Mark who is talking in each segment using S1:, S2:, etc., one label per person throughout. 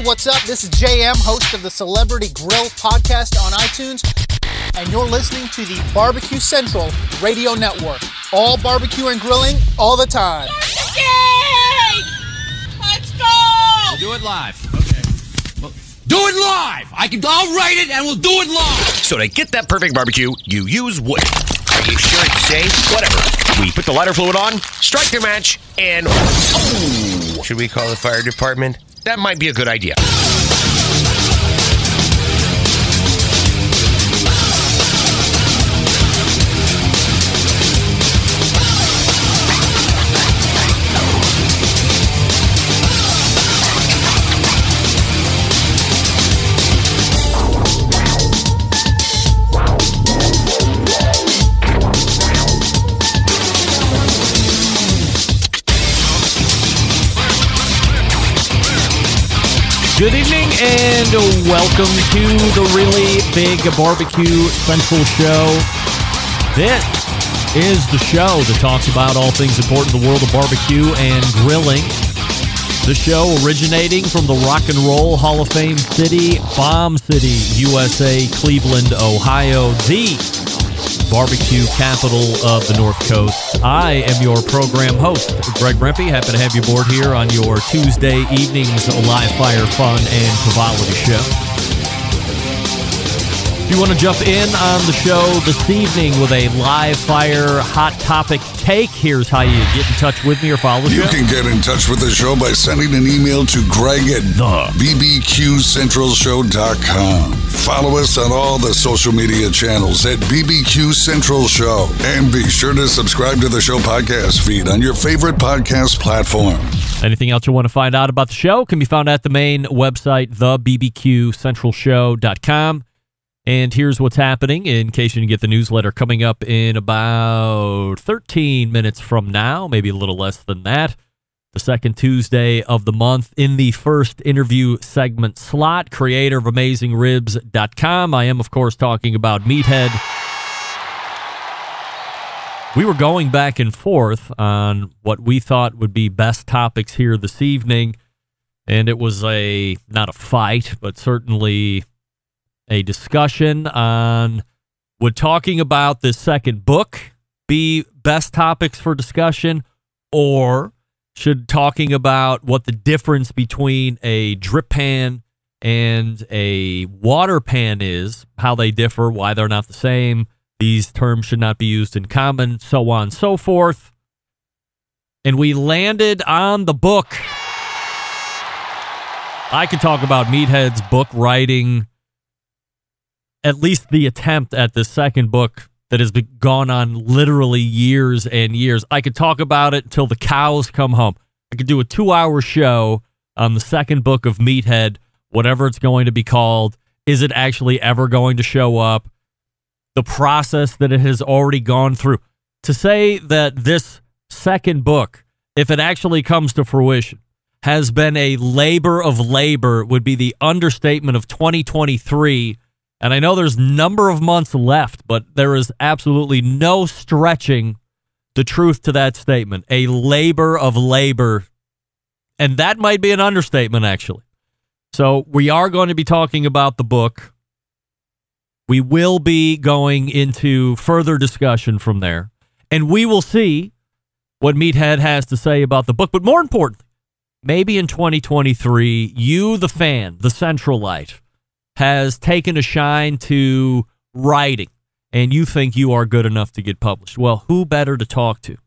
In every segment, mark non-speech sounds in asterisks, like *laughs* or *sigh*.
S1: Hey, what's up? This is JM, host of the Celebrity Grill podcast on iTunes, and you're listening to the Barbecue Central Radio Network. All barbecue and grilling all the time.
S2: Let's go!
S3: We'll do it live. Okay. Well, do it live. I can. I'll write it, and we'll do it live.
S4: So to get that perfect barbecue, you use wood. Are you sure it's safe? Whatever. We put the lighter fluid on, strike your match, and oh! Should we call the fire department? That might be a good idea.
S5: Good evening and welcome to the really big barbecue central show. This is the show that talks about all things important in the world of barbecue and grilling. The show originating from the Rock and Roll Hall of Fame city, Bomb City, USA, Cleveland, Ohio, the barbecue capital of the North Coast. I am your program host, Greg Rempe. Happy to have you aboard here on your Tuesday evening's live fire fun and frivolity show. If you want to jump in on the show this evening with a live fire hot topic take, here's how you get in touch with me or follow the
S6: You
S5: show.
S6: can get in touch with the show by sending an email to Greg at
S5: The.
S6: bbqcentralshow.com. Follow us on all the social media channels at BBQ Central Show. And be sure to subscribe to the show podcast feed on your favorite podcast platform.
S5: Anything else you want to find out about the show can be found at the main website, thebbqcentralshow.com. And here's what's happening in case you didn't get the newsletter coming up in about 13 minutes from now, maybe a little less than that. The second Tuesday of the month in the first interview segment slot, creator of AmazingRibs.com. I am, of course, talking about Meathead. We were going back and forth on what we thought would be best topics here this evening. And it was a, not a fight, but certainly a discussion on would talking about this second book be best topics for discussion or should talking about what the difference between a drip pan and a water pan is, how they differ, why they're not the same, these terms should not be used in common, so on and so forth. And we landed on the book. I could talk about Meathead's book writing, at least the attempt at the second book that has been gone on literally years and years. I could talk about it until the cows come home. I could do a two hour show on the second book of Meathead, whatever it's going to be called. Is it actually ever going to show up? The process that it has already gone through. To say that this second book, if it actually comes to fruition, has been a labor of labor would be the understatement of 2023 and I know there's number of months left, but there is absolutely no stretching the truth to that statement. A labor of labor. And that might be an understatement, actually. So we are going to be talking about the book. We will be going into further discussion from there. And we will see what Meathead has to say about the book. But more importantly, maybe in 2023, you, the fan, the centralite, has taken a shine to writing and you think you are good enough to get published. Well, who better to talk to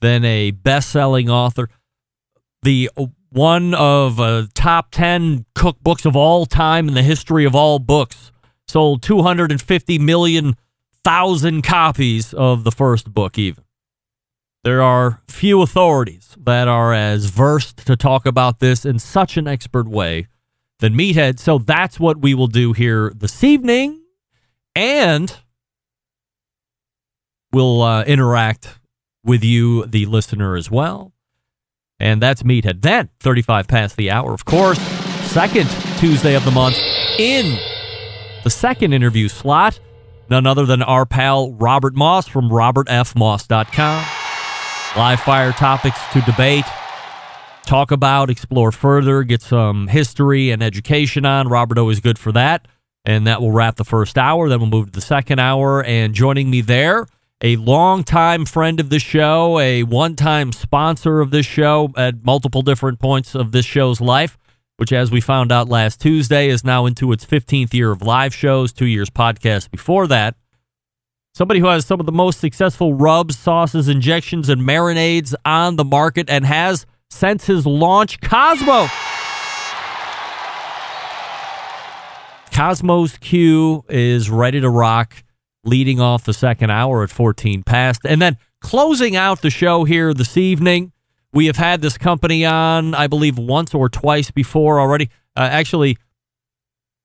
S5: than a best-selling author, the one of uh, top 10 cookbooks of all time in the history of all books, sold 250 million thousand copies of the first book even. There are few authorities that are as versed to talk about this in such an expert way than Meathead. So that's what we will do here this evening. And we'll uh, interact with you, the listener, as well. And that's Meathead. Then, 35 past the hour, of course, second Tuesday of the month in the second interview slot. None other than our pal Robert Moss from robertfmoss.com. Live fire topics to debate. Talk about, explore further, get some history and education on. Robert always good for that. And that will wrap the first hour. Then we'll move to the second hour. And joining me there, a longtime friend of the show, a one time sponsor of this show at multiple different points of this show's life, which, as we found out last Tuesday, is now into its 15th year of live shows, two years podcast before that. Somebody who has some of the most successful rubs, sauces, injections, and marinades on the market and has since his launch, Cosmo. Cosmos Q is ready to rock, leading off the second hour at 14 past. And then closing out the show here this evening, we have had this company on, I believe, once or twice before already. Uh, actually,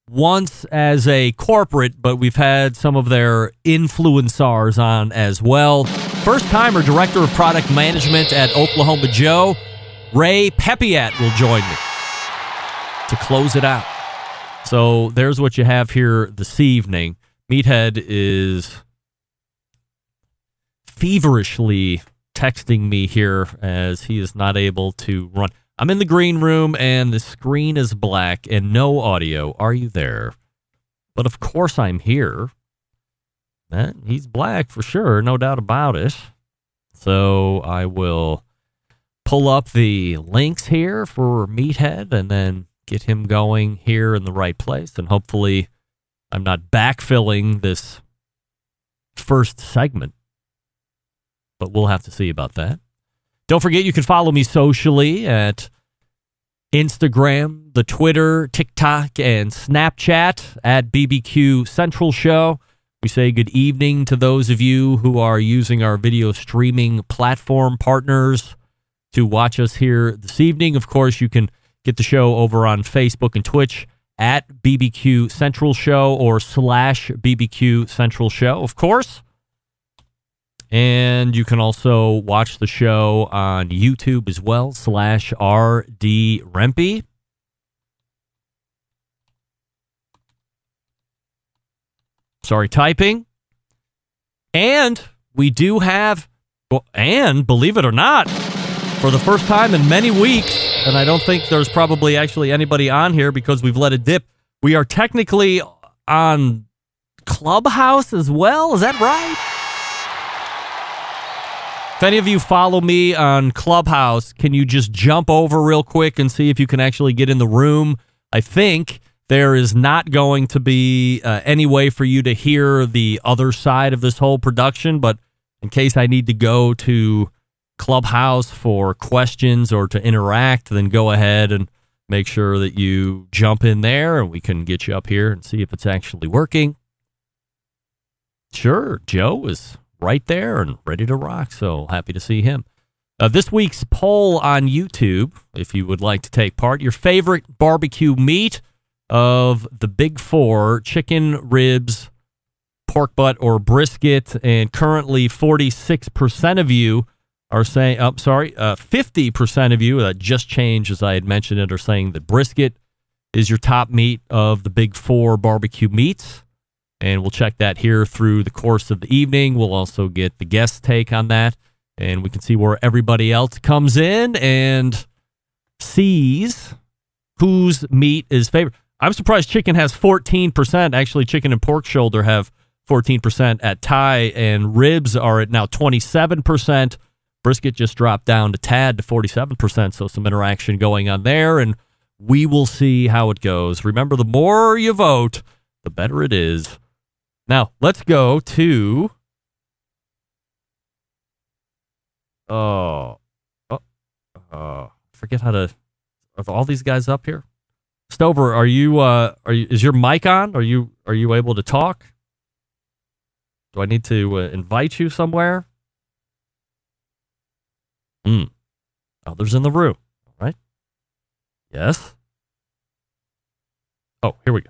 S5: once as a corporate, but we've had some of their influencers on as well. First timer, director of product management at Oklahoma Joe, Ray Pepiat will join me to close it out. So there's what you have here this evening. Meathead is feverishly texting me here as he is not able to run. I'm in the green room and the screen is black and no audio. Are you there? But of course I'm here. Eh, he's black for sure, no doubt about it. So I will pull up the links here for Meathead and then get him going here in the right place. And hopefully, I'm not backfilling this first segment, but we'll have to see about that. Don't forget, you can follow me socially at Instagram, the Twitter, TikTok, and Snapchat at BBQ Central Show. We say good evening to those of you who are using our video streaming platform partners to watch us here this evening. Of course, you can get the show over on Facebook and Twitch at BBQ Central Show or slash BBQ Central Show, of course. And you can also watch the show on YouTube as well, slash RD Rempe. Sorry, typing. And we do have, and believe it or not, for the first time in many weeks, and I don't think there's probably actually anybody on here because we've let it dip. We are technically on Clubhouse as well. Is that right? If any of you follow me on Clubhouse, can you just jump over real quick and see if you can actually get in the room? I think there is not going to be uh, any way for you to hear the other side of this whole production, but in case I need to go to Clubhouse for questions or to interact, then go ahead and make sure that you jump in there and we can get you up here and see if it's actually working. Sure, Joe is right there and ready to rock, so happy to see him. Uh, this week's poll on YouTube, if you would like to take part, your favorite barbecue meat of the big four chicken, ribs, pork butt, or brisket. And currently, 46% of you are saying, sorry, uh, 50% of you, that just changed as I had mentioned it, are saying that brisket is your top meat of the big four barbecue meats. And we'll check that here through the course of the evening. We'll also get the guest take on that. And we can see where everybody else comes in and sees whose meat is favorite. I'm surprised chicken has 14%. Actually, chicken and pork shoulder have 14% at tie, and ribs are at now 27%. Brisket just dropped down to tad to 47%, so some interaction going on there, and we will see how it goes. Remember, the more you vote, the better it is. Now, let's go to. Oh, oh, oh forget how to. Are all these guys up here? Stover, are you? Uh, are you? Is your mic on? Are you? Are you able to talk? Do I need to uh, invite you somewhere? Hmm. Others in the room. All right. Yes. Oh, here we go.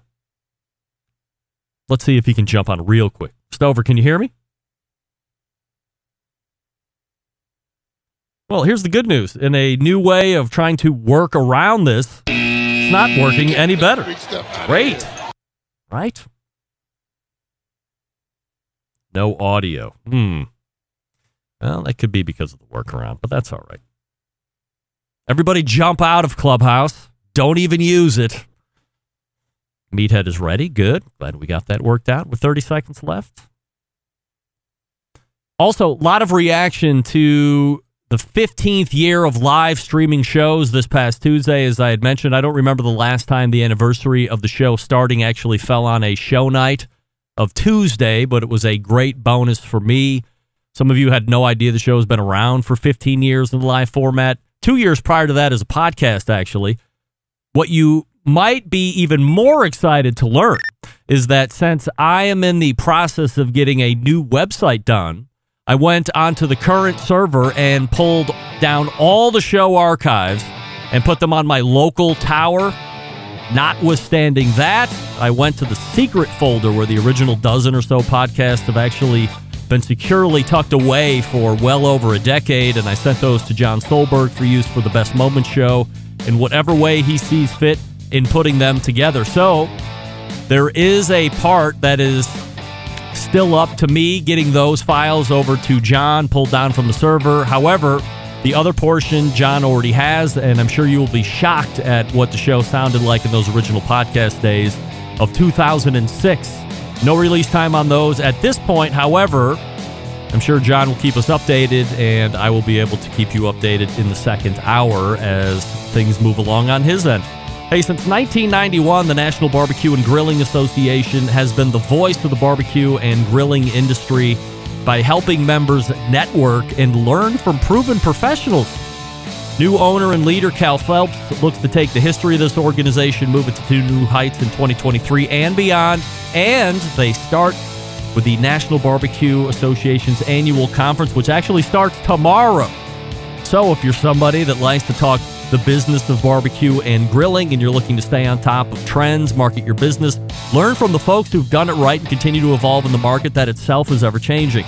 S5: Let's see if he can jump on real quick. Stover, can you hear me? Well, here's the good news. In a new way of trying to work around this, it's not working any better. Great. Right? No audio. Hmm. Well, that could be because of the workaround, but that's all right. Everybody jump out of Clubhouse. Don't even use it. Meathead is ready. Good. Glad we got that worked out with 30 seconds left. Also, a lot of reaction to the 15th year of live streaming shows this past Tuesday. As I had mentioned, I don't remember the last time the anniversary of the show starting actually fell on a show night of Tuesday, but it was a great bonus for me. Some of you had no idea the show has been around for 15 years in the live format. Two years prior to that as a podcast, actually. What you might be even more excited to learn is that since I am in the process of getting a new website done, I went onto the current server and pulled down all the show archives and put them on my local tower. Notwithstanding that, I went to the secret folder where the original dozen or so podcasts have actually been securely tucked away for well over a decade, and I sent those to John Solberg for use for the Best Moment show in whatever way he sees fit in putting them together. So there is a part that is still up to me getting those files over to John, pulled down from the server. However, the other portion John already has, and I'm sure you will be shocked at what the show sounded like in those original podcast days of 2006. No release time on those at this point. However, I'm sure John will keep us updated, and I will be able to keep you updated in the second hour as things move along on his end. Hey, since 1991, the National Barbecue and Grilling Association has been the voice of the barbecue and grilling industry by helping members network and learn from proven professionals. New owner and leader Cal Phelps looks to take the history of this organization, move it to new heights in 2023 and beyond. And they start with the National Barbecue Association's annual conference, which actually starts tomorrow. So if you're somebody that likes to talk the business of barbecue and grilling and you're looking to stay on top of trends, market your business, learn from the folks who've done it right and continue to evolve in the market that itself is ever changing.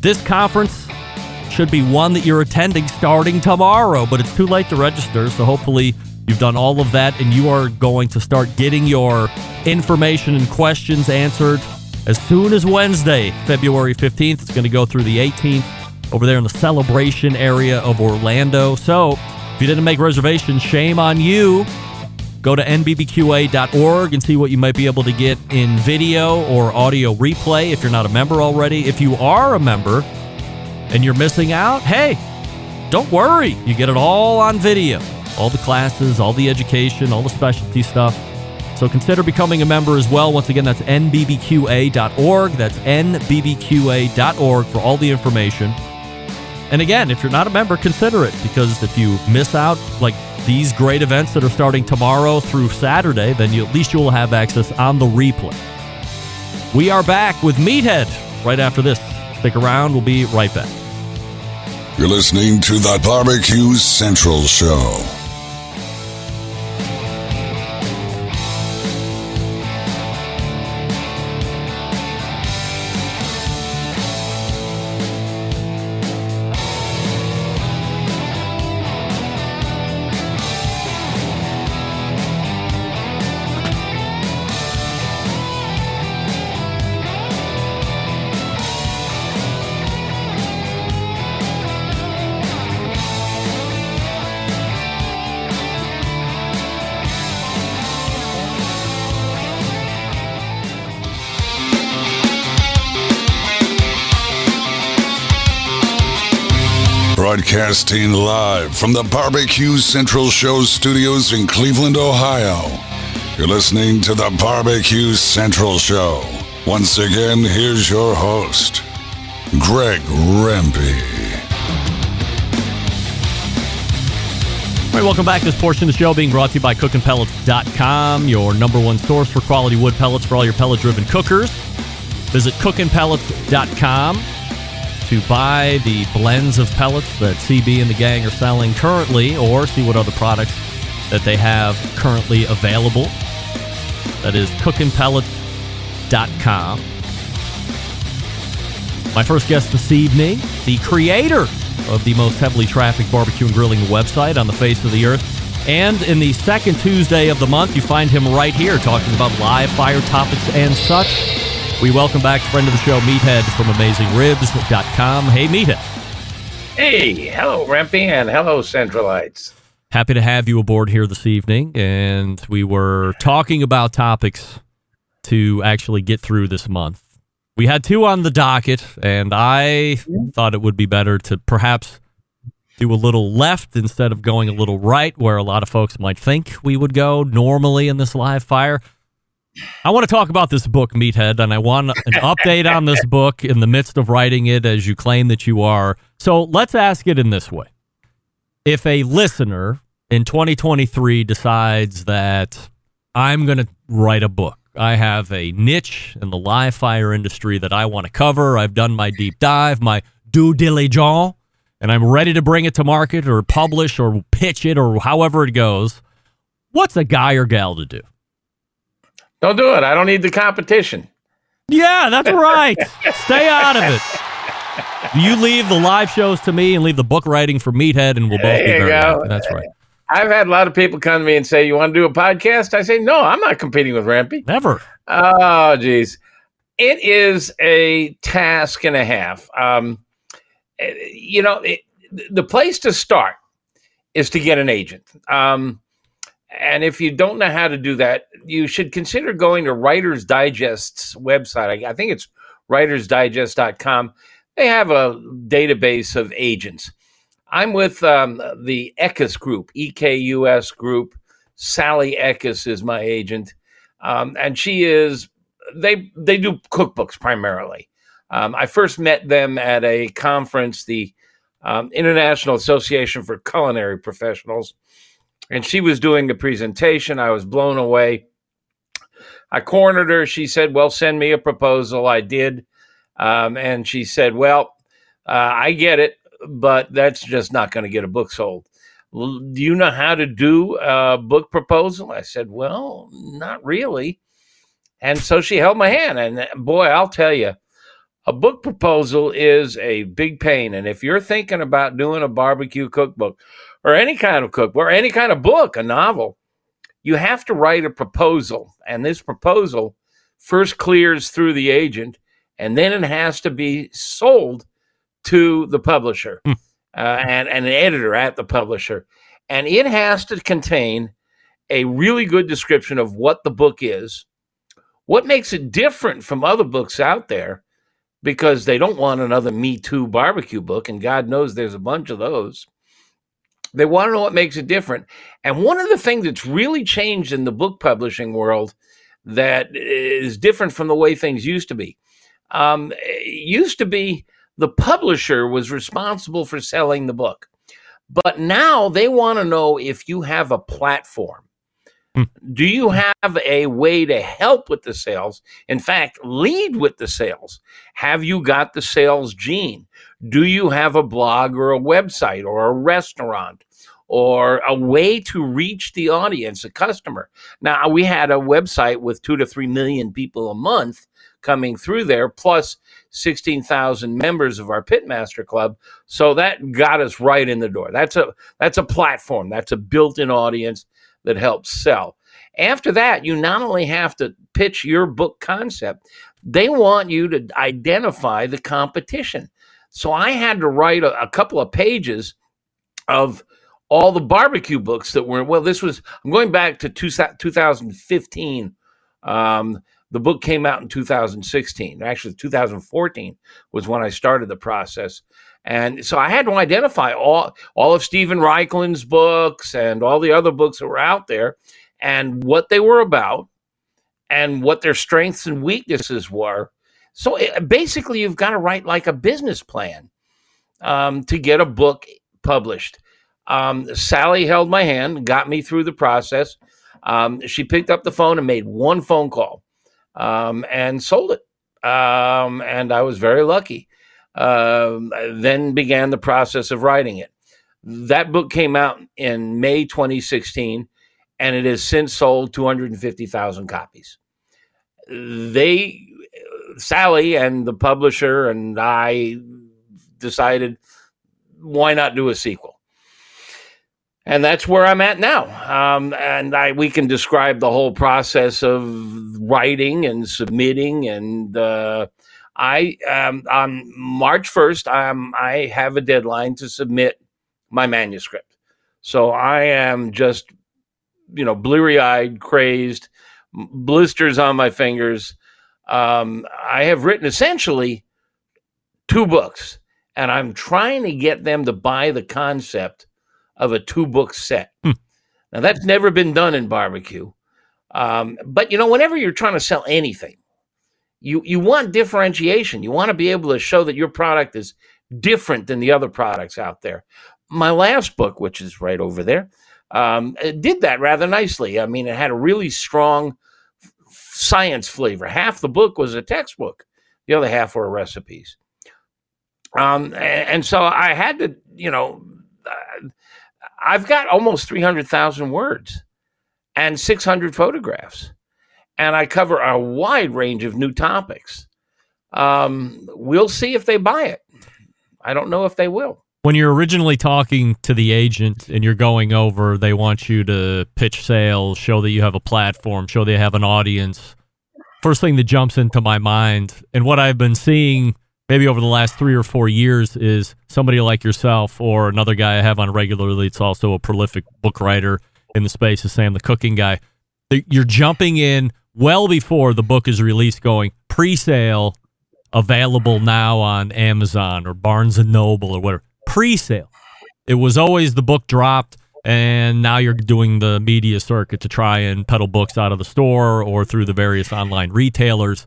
S5: This conference should be one that you're attending starting tomorrow, but it's too late to register, so hopefully you've done all of that and you are going to start getting your information and questions answered as soon as Wednesday, February 15th. It's going to go through the 18th over there in the celebration area of Orlando. So, if you didn't make reservations, shame on you. Go to nbbqa.org and see what you might be able to get in video or audio replay if you're not a member already. If you are a member and you're missing out, hey, don't worry. You get it all on video. All the classes, all the education, all the specialty stuff. So consider becoming a member as well. Once again, that's nbbqa.org. That's nbbqa.org for all the information. And again, if you're not a member, consider it because if you miss out like these great events that are starting tomorrow through Saturday, then you, at least you will have access on the replay. We are back with Meathead right after this. Stick around, we'll be right back.
S6: You're listening to the Barbecue Central Show. Broadcasting live from the Barbecue Central Show studios in Cleveland, Ohio. You're listening to the Barbecue Central Show. Once again, here's your host, Greg Rempe.
S5: All right, welcome back this portion of the show being brought to you by cookingpellets.com, your number one source for quality wood pellets for all your pellet driven cookers. Visit cookingpellets.com to buy the blends of pellets that CB and the gang are selling currently or see what other products that they have currently available. That is cookingpellets.com. My first guest this evening, the creator of the most heavily trafficked barbecue and grilling website on the face of the earth. And in the second Tuesday of the month, you find him right here talking about live fire topics and such. We welcome back friend of the show, Meathead from AmazingRibs.com. Hey, Meathead.
S2: Hey, hello, Rempy, and hello, Centralites.
S5: Happy to have you aboard here this evening. And we were talking about topics to actually get through this month. We had two on the docket, and I thought it would be better to perhaps do a little left instead of going a little right, where a lot of folks might think we would go normally in this live fire. I want to talk about this book, Meathead, and I want an update on this *laughs* book in the midst of writing it as you claim that you are. So let's ask it in this way. If a listener in 2023 decides that I'm going to write a book, I have a niche in the live fire industry that I want to cover, I've done my deep dive, my due diligence, and I'm ready to bring it to market or publish or pitch it or however it goes, what's a guy or gal to do?
S2: Don't do it. I don't need the competition.
S5: Yeah, that's right. Stay out of it. You leave the live shows to me and leave the book writing for Meathead, and we'll both
S2: There
S5: be very happy. That's right.
S2: I've had a lot of people come to me and say, "You want to do a podcast?" I say, "No, I'm not competing with Rempy."
S5: Never.
S2: Oh, geez, it is a task and a half. Um, eh, you know, it, the place to start is to get an agent. Um, and if you don't know how to do that, you should consider going to Writer's Digest's website. I, I think it's writersdigest.com. They have a database of agents. I'm with um, the Ekus Group, EKUS Group. Sally Ekus is my agent, um, and she is. They they do cookbooks primarily. Um, I first met them at a conference, the um, International Association for Culinary Professionals, and she was doing the presentation. I was blown away. I cornered her. She said, "Well, send me a proposal." I did, um, and she said, "Well, uh, I get it, but that's just not going to get a book sold." Do you know how to do a book proposal? I said, "Well, not really." And so she held my hand, and uh, boy, I'll tell you, a book proposal is a big pain. And if you're thinking about doing a barbecue cookbook or any kind of cookbook or any kind of book, a novel, you have to write a proposal. And this proposal first clears through the agent, and then it has to be sold to the publisher uh, and, and an editor at the publisher. And it has to contain a really good description of what the book is, what makes it different from other books out there, because they don't want another Me Too barbecue book, and God knows there's a bunch of those. They want to know what makes it different. And one of the things that's really changed in the book publishing world that is different from the way things used to be. Um, used to be the publisher was responsible for selling the book. But now they want to know if you have a platform. Hmm. Do you have a way to help with the sales? In fact, lead with the sales. Have you got the sales gene? Do you have a blog or a website or a restaurant or a way to reach the audience, a customer? Now, we had a website with two to three million people a month coming through there, plus 16,000 members of our Pitmaster Club. So that got us right in the door. That's a that's a platform. That's a built-in audience that helps sell. After that, you not only have to pitch your book concept, they want you to identify the competition. So I had to write a, a couple of pages of all the barbecue books that were well this was i'm going back to two, 2015 um, the book came out in 2016 actually 2014 was when i started the process. And so i had to identify all all of Steven Raichlen's books and all the other books that were out there and what they were about and what their strengths and weaknesses were. So it, basically you've got to write like a business plan um, to get a book published. Um, Sally held my hand, got me through the process. Um, she picked up the phone and made one phone call um, and sold it. Um, and I was very lucky. Um, then began the process of writing it. That book came out in May 2016, and it has since sold 250,000 copies. They, Sally and the publisher and I decided, why not do a sequel? And that's where I'm at now. Um, and I, we can describe the whole process of writing and submitting. And uh, I um, on March first, um, I have a deadline to submit my manuscript. So I am just, you know, bleary eyed, crazed, blisters on my fingers. Um, I have written essentially two books, and I'm trying to get them to buy the concept of a two book set. Now, that's never been done in barbecue. Um, but, you know, whenever you're trying to sell anything, you, you want differentiation. You want to be able to show that your product is different than the other products out there. My last book, which is right over there, um, it did that rather nicely. I mean, it had a really strong f- science flavor. Half the book was a textbook, the other half were recipes. Um, and, so I had to, you know, uh, I've got almost 300,000 words and 600 photographs, and I cover a wide range of new topics. Um, we'll see if they buy it. I don't know if they will.
S5: When you're originally talking to the agent and you're going over, they want you to pitch sales, show that you have a platform, show they have an audience. First thing that jumps into my mind, and what I've been seeing maybe over the last three or four years, is somebody like yourself or another guy I have on regularly. It's also a prolific book writer in the space of Sam, the cooking guy. You're jumping in well before the book is released, going pre sale, available now on Amazon or Barnes and Noble or whatever. Pre-sale. It was always the book dropped, and now you're doing the media circuit to try and peddle books out of the store or through the various online retailers.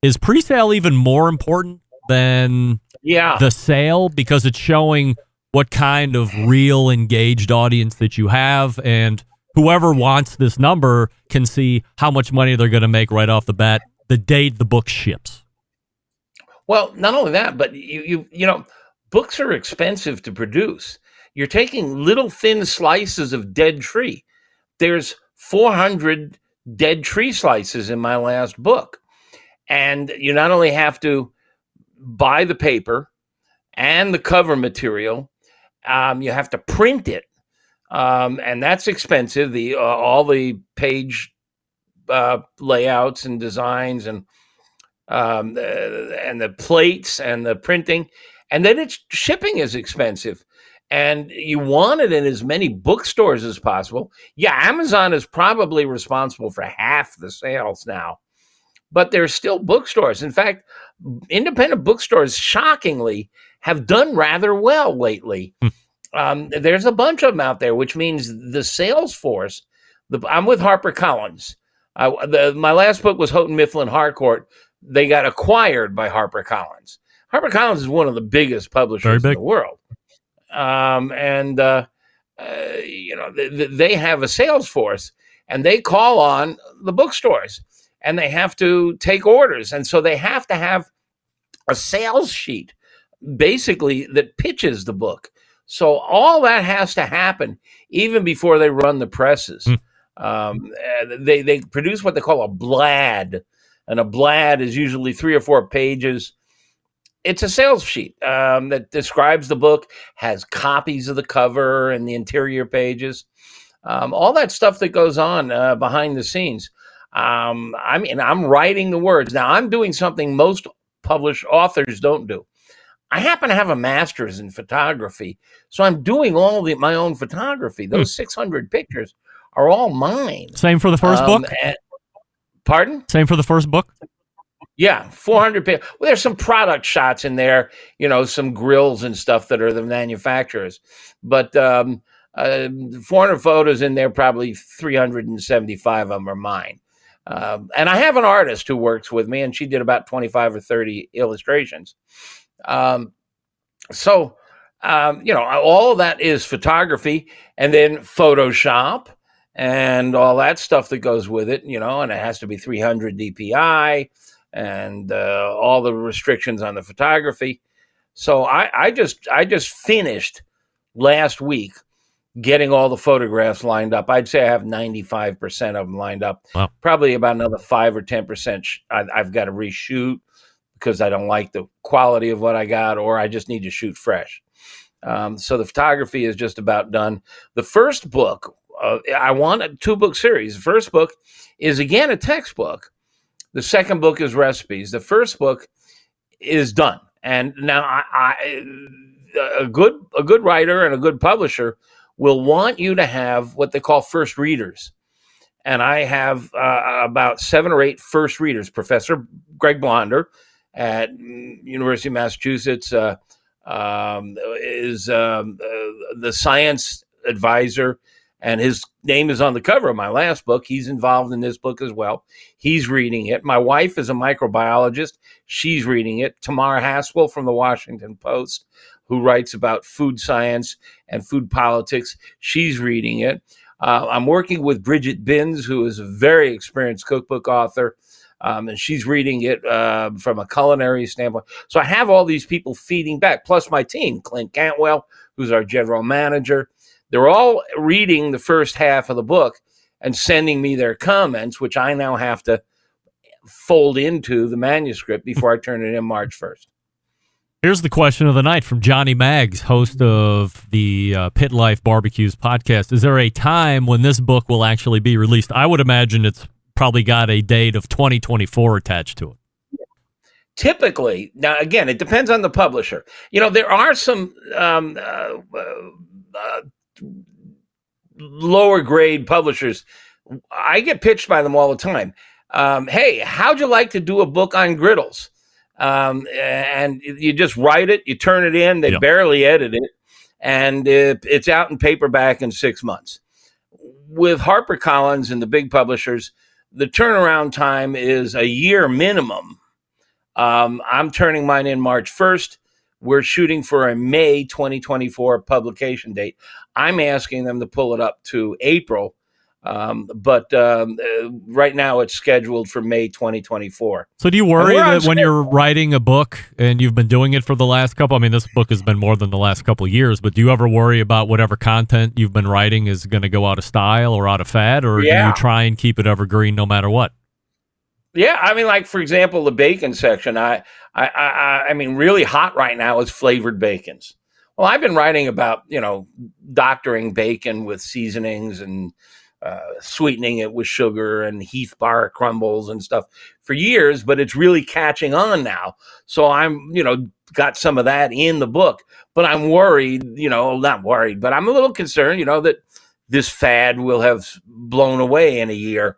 S5: Is pre-sale even more important than
S2: Yeah.
S5: the sale because it's showing what kind of real engaged audience that you have and whoever wants this number can see how much money they're going to make right off the bat the date the book ships.
S2: Well, not only that, but you you you know, books are expensive to produce. You're taking little thin slices of dead tree. There's 400 dead tree slices in my last book. And you not only have to buy the paper and the cover material, um, you have to print it. Um, and that's expensive. The uh, all the page uh, layouts and designs and um, the, and the plates and the printing, and then it's shipping is expensive. And you want it in as many bookstores as possible. Yeah, Amazon is probably responsible for half the sales now, but there's still bookstores. In fact, independent bookstores, shockingly, have done rather well lately. um, there's a bunch of them out there, which means the sales force. The, I'm with HarperCollins. Uh, the, my last book was Houghton Mifflin Harcourt. They got acquired by HarperCollins. HarperCollins is one of the biggest publishers
S5: Very
S2: in the world, um, and uh, uh, you know th- th- they have a sales force, and they call on the bookstores, and they have to take orders, and so they have to have a sales sheet, basically that pitches the book. So all that has to happen even before they run the presses. Um, uh, they they produce what they call a blad, and a blad is usually three or four pages. It's a sales sheet um, that describes the book, has copies of the cover and the interior pages, um, all that stuff that goes on uh, behind the scenes. Um, I mean, I'm writing the words now. I'm doing something most published authors don't do. I happen to have a master's in photography, so I'm doing all the, my own photography. Those 600 pictures are all mine.
S5: Same for the first
S2: Um,
S5: book?
S2: and- pardon?
S5: Same for the first book?
S2: Yeah, 400 pictures. Well, there's some product shots in there, you know, some grills and stuff that are the manufacturers. But um, uh, 400 photos in there, probably 375 of them are mine. Um, and I have an artist who works with me, and she did about 25 or 30 illustrations. Um, so, um, you know, all that is photography, and then Photoshop and all that stuff that goes with it, you know, and it has to be 300 DPI and uh, all the restrictions on the photography. So I, I just I just finished last week getting all the photographs lined up. I'd say I have 95% of them lined up.
S5: Wow.
S2: Probably about another 5 or 10% sh- I, I've got to reshoot because I don't like the quality of what I got or I just need to shoot fresh. Um, so the photography is just about done. The first book, uh, I want a two book series. The first book is again a textbook. The second book is recipes. The first book is done. And now I, I a good a good writer and a good publisher will want you to have what they call first readers. And I have uh, about seven or eight first readers. Professor Greg Blonder at University of Massachusetts uh, um, is um, uh, the science advisor, and his name is on the cover of my last book. He's involved in this book as well. He's reading it. My wife is a microbiologist. She's reading it. Tamar Haspel from the Washington Post who writes about food science and food politics. She's reading it. Uh, I'm working with Bridget Binns, who is a very experienced cookbook author, um, and she's reading it uh, from a culinary standpoint. So I have all these people feeding back, plus my team, Clint Cantwell, who's our general manager. They're all reading the first half of the book and sending me their comments, which I now have to fold into the manuscript before I turn it in March 1st.
S5: Here's the question of the night from Johnny Maggs, host of the uh, Pit Life Barbecues podcast. Is there a time when this book will actually be released? I would imagine it's probably got a date of 2024 attached to it.
S2: Typically, now again, it depends on the publisher. You know, there are some um, uh, uh, lower grade publishers. I get pitched by them all the time. Um, hey, how'd you like to do a book on griddles? Um, and you just write it, you turn it in, they barely edit it, and it, it's out in paperback in six months. With HarperCollins and the big publishers, the turnaround time is a year minimum. Um, I'm turning mine in March 1st. We're shooting for a May 2024 publication date. I'm asking them to pull it up to April um, but um, uh, right now it's scheduled for May 2024.
S5: So do you worry that when you're writing a book and you've been doing it for the last couple, I mean, this book has been more than the last couple of years, but do you ever worry about whatever content you've been writing is going to go out of style or out of fad, or yeah. do you try and keep it evergreen no matter what?
S2: Yeah, I mean, like for example, the bacon section. I, I, I, I mean, really hot right now is flavored bacons. Well, I've been writing about you know doctoring bacon with seasonings and uh, sweetening it with sugar and Heath bar crumbles and stuff for years, but it's really catching on now. So I'm, you know, got some of that in the book, but I'm worried, you know, not worried, but I'm a little concerned, you know, that this fad will have blown away in a year.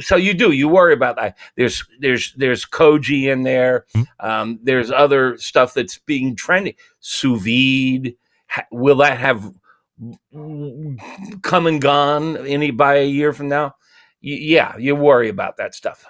S2: So you do, you worry about that. There's, there's, there's koji in there. Hmm. Um, there's other stuff that's being trendy. Sous vide. Will that have come and gone any by a year from now, y- yeah, you worry about that stuff.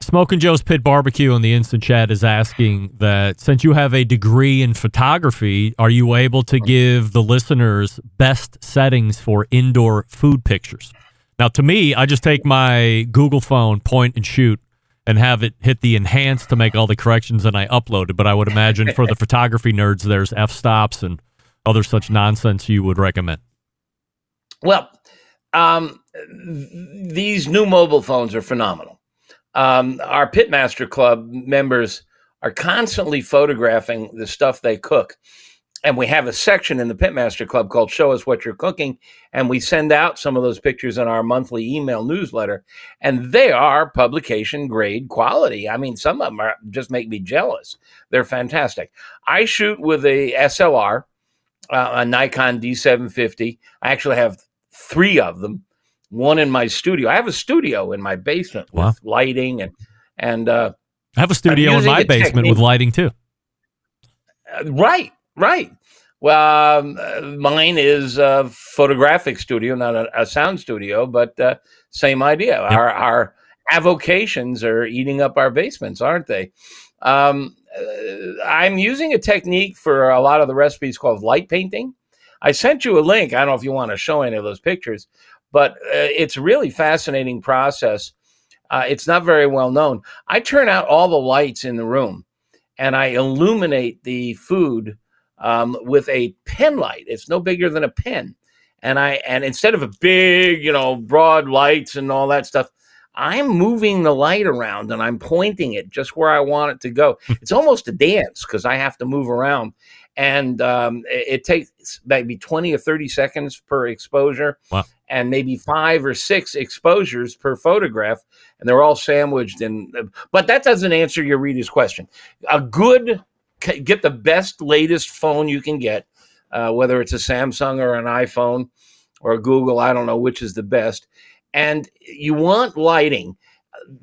S5: Smoking Joe's Pit Barbecue in the instant chat is asking that since you have a degree in photography, are you able to give the listeners best settings for indoor food pictures? Now, to me, I just take my Google phone, point and shoot, and have it hit the enhance to make all the corrections, and I upload it. But I would imagine for the *laughs* photography nerds, there's f stops and other such nonsense you would recommend?
S2: Well, um, these new mobile phones are phenomenal. Um, our Pitmaster Club members are constantly photographing the stuff they cook. And we have a section in the Pitmaster Club called Show Us What You're Cooking. And we send out some of those pictures in our monthly email newsletter. And they are publication grade quality. I mean, some of them are, just make me jealous. They're fantastic. I shoot with a SLR uh, a Nikon D750. I actually have three of them. One in my studio. I have a studio in my basement wow. with lighting and and uh,
S5: I have a studio in my basement technique. with lighting too.
S2: Uh, right, right. Well, um, uh, mine is a photographic studio, not a, a sound studio, but uh, same idea. Yep. Our our avocations are eating up our basements, aren't they? Um, I'm using a technique for a lot of the recipes called light painting. I sent you a link. I don't know if you want to show any of those pictures, but uh, it's a really fascinating process. Uh, it's not very well known. I turn out all the lights in the room and I illuminate the food um, with a pen light. It's no bigger than a pen. And I and instead of a big, you know, broad lights and all that stuff, I'm moving the light around and I'm pointing it just where I want it to go. it's almost a dance because I have to move around. And um, it, it, takes maybe 20 or 30 seconds per exposure.
S5: Wow.
S2: and maybe five or six exposures per photograph, and they're all sandwiched in. But that doesn't answer your reader's question. A good get the best latest phone you can get, uh, whether it's a Samsung or an iPhone or Google. I don't know which is the best, and you want lighting.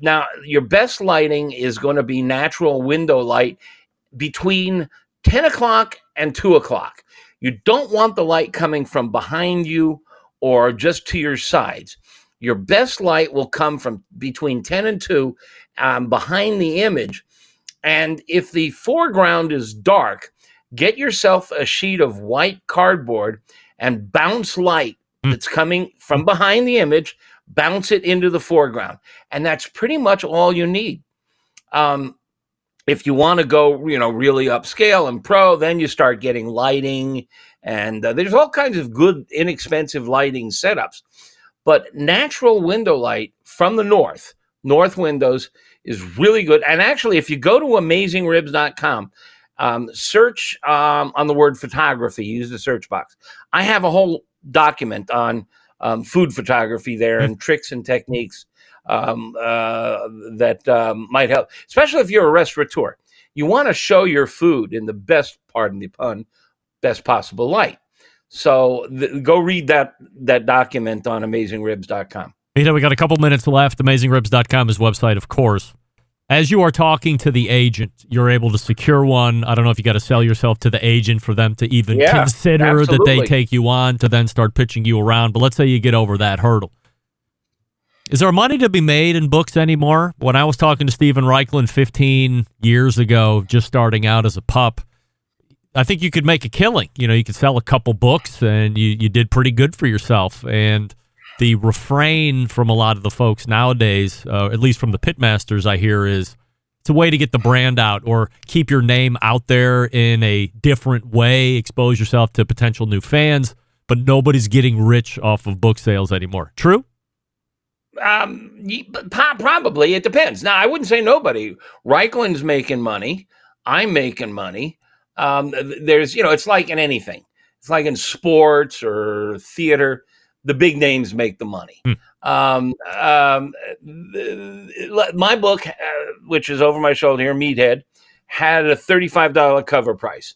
S2: Now, your best lighting is going to be natural window light between 10 o'clock and 2 o'clock. You don't want the light coming from behind you or just to your sides. Your best light will come from between 10 and 2 um, behind the image. And if the foreground is dark, get yourself a sheet of white cardboard and bounce light that's coming from behind the image, bounce it into the foreground. And that's pretty much all you need. Um, if you want to go, you know, really upscale and pro, then you start getting lighting, and uh, there's all kinds of good, inexpensive lighting setups. But natural window light from the north, north windows, is really good. And actually, if you go to AmazingRibs.com, um, search um, on the word photography, use the search box. I have a whole document on um, food photography there and tricks and techniques um, uh, that um, might help, especially if you're a restaurateur. You want to show your food in the best, pardon the pun, best possible light. So th- go read that that document on AmazingRibs.com.
S5: You know, we got a couple minutes left. AmazingRibs.com is website, of course. As you are talking to the agent, you're able to secure one. I don't know if you got to sell yourself to the agent for them to even
S2: Yeah,
S5: consider that they take you on to then start pitching you around. But let's say you get over that hurdle. Is there money to be made in books anymore? When I was talking to Steven Raichlen 15 years ago, just starting out as a pup, I think you could make a killing. You know, you could sell a couple books and you, you did pretty good for yourself. And the refrain from a lot of the folks nowadays, uh, at least from the pitmasters I hear, is it's a way to get the brand out or keep your name out there in a different way, expose yourself to potential new fans, but nobody's getting rich off of book sales anymore. True?
S2: Um, probably it depends. Now, I wouldn't say nobody. Raichlen's making money. I'm making money. Um, there's, you know, it's like in anything. It's like in sports or theater. The big names make the money. Um, um, the- my book, uh, which is over my shoulder here, Meathead, had a thirty-five dollar cover price.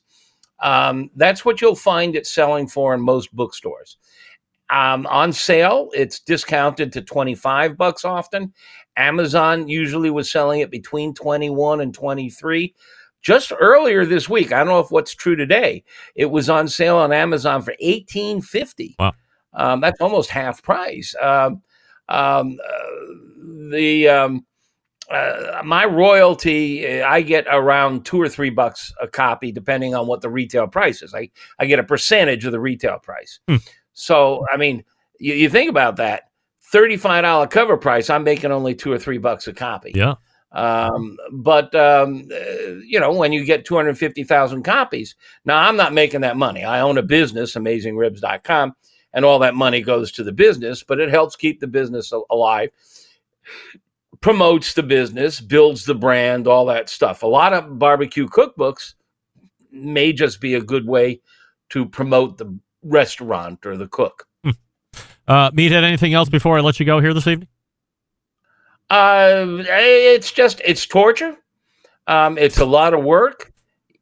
S2: Um, that's what you'll find it selling for in most bookstores. Um, on sale, it's discounted to 25 bucks often. Amazon usually was selling it between 21 and 23. Just earlier this week, I don't know if what's true today, it was on sale on Amazon for 18.50.
S5: Wow.
S2: Um, that's almost half price. Um, um, uh, the um, uh, my royalty, uh, I get around two or three bucks a copy, depending on what the retail price is. I, I get a percentage of the retail price. So, I mean, you, you think about that $35 cover price, I'm making only two or three bucks a copy.
S5: Yeah.
S2: Um, but, um, uh, you know, when you get 250,000 copies, now I'm not making that money. I own a business, amazingribs.com, and all that money goes to the business, but it helps keep the business alive, promotes the business, builds the brand, all that stuff. A lot of barbecue cookbooks may just be a good way to promote the restaurant or the cook.
S5: Uh, Meathead, anything else before I let you go here this evening?
S2: Uh, it's just it's torture. Um, it's a lot of work.